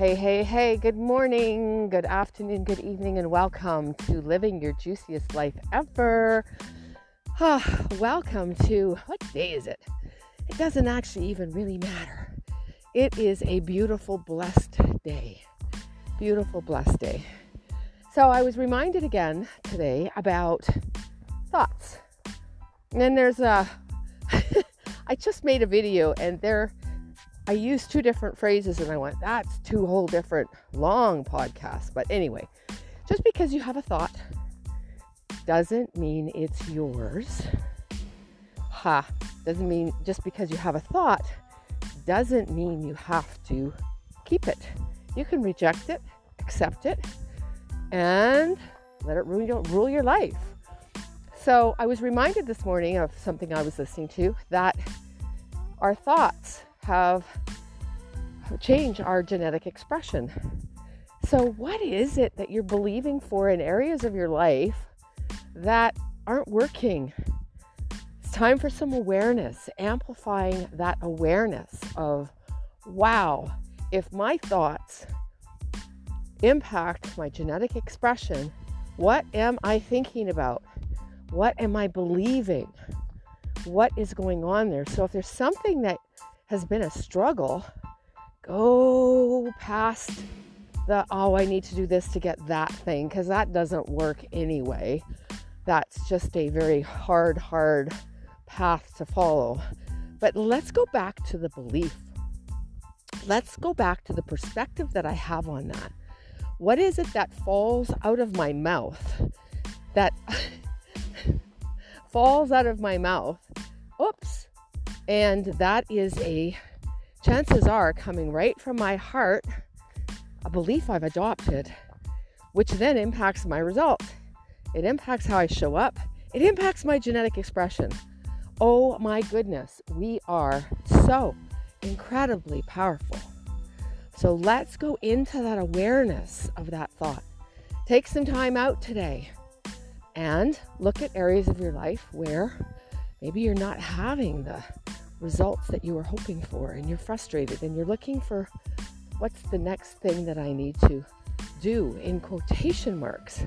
Hey, hey, hey, good morning, good afternoon, good evening, and welcome to Living Your Juiciest Life Ever. Ah, welcome to what day is it? It doesn't actually even really matter. It is a beautiful, blessed day. Beautiful, blessed day. So I was reminded again today about thoughts. And there's a, I just made a video and there, I used two different phrases and I went, that's two whole different long podcasts. But anyway, just because you have a thought doesn't mean it's yours. Ha, doesn't mean just because you have a thought doesn't mean you have to keep it. You can reject it, accept it, and let it rule your, rule your life. So I was reminded this morning of something I was listening to that our thoughts have changed our genetic expression. So, what is it that you're believing for in areas of your life that aren't working? It's time for some awareness, amplifying that awareness of, wow, if my thoughts impact my genetic expression, what am I thinking about? What am I believing? What is going on there? So, if there's something that has been a struggle, go past the, oh, I need to do this to get that thing, because that doesn't work anyway. That's just a very hard, hard path to follow. But let's go back to the belief. Let's go back to the perspective that I have on that. What is it that falls out of my mouth that falls out of my mouth. And that is a, chances are, coming right from my heart, a belief I've adopted, which then impacts my result. It impacts how I show up, it impacts my genetic expression. Oh my goodness, we are so incredibly powerful. So let's go into that awareness of that thought. Take some time out today and look at areas of your life where maybe you're not having the results that you were hoping for and you're frustrated and you're looking for what's the next thing that I need to do in quotation marks.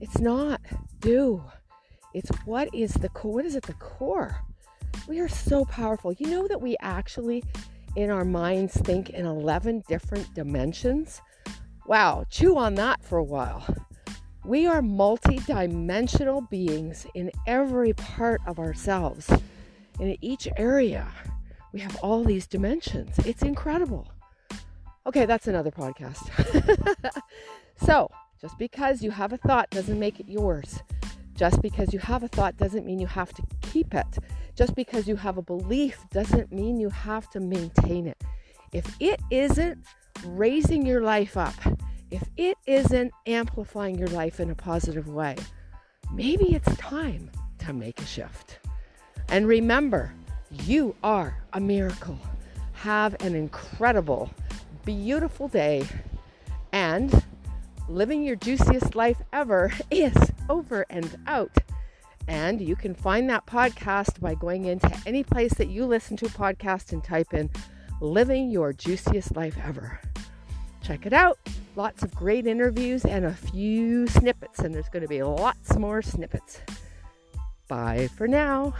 It's not do. It's what is the core what is at the core? We are so powerful. You know that we actually in our minds think in 11 different dimensions? Wow, chew on that for a while. We are multi-dimensional beings in every part of ourselves. In each area, we have all these dimensions. It's incredible. Okay, that's another podcast. so, just because you have a thought doesn't make it yours. Just because you have a thought doesn't mean you have to keep it. Just because you have a belief doesn't mean you have to maintain it. If it isn't raising your life up, if it isn't amplifying your life in a positive way, maybe it's time to make a shift. And remember, you are a miracle. Have an incredible, beautiful day. And living your juiciest life ever is over and out. And you can find that podcast by going into any place that you listen to a podcast and type in living your juiciest life ever. Check it out. Lots of great interviews and a few snippets, and there's going to be lots more snippets. Bye for now.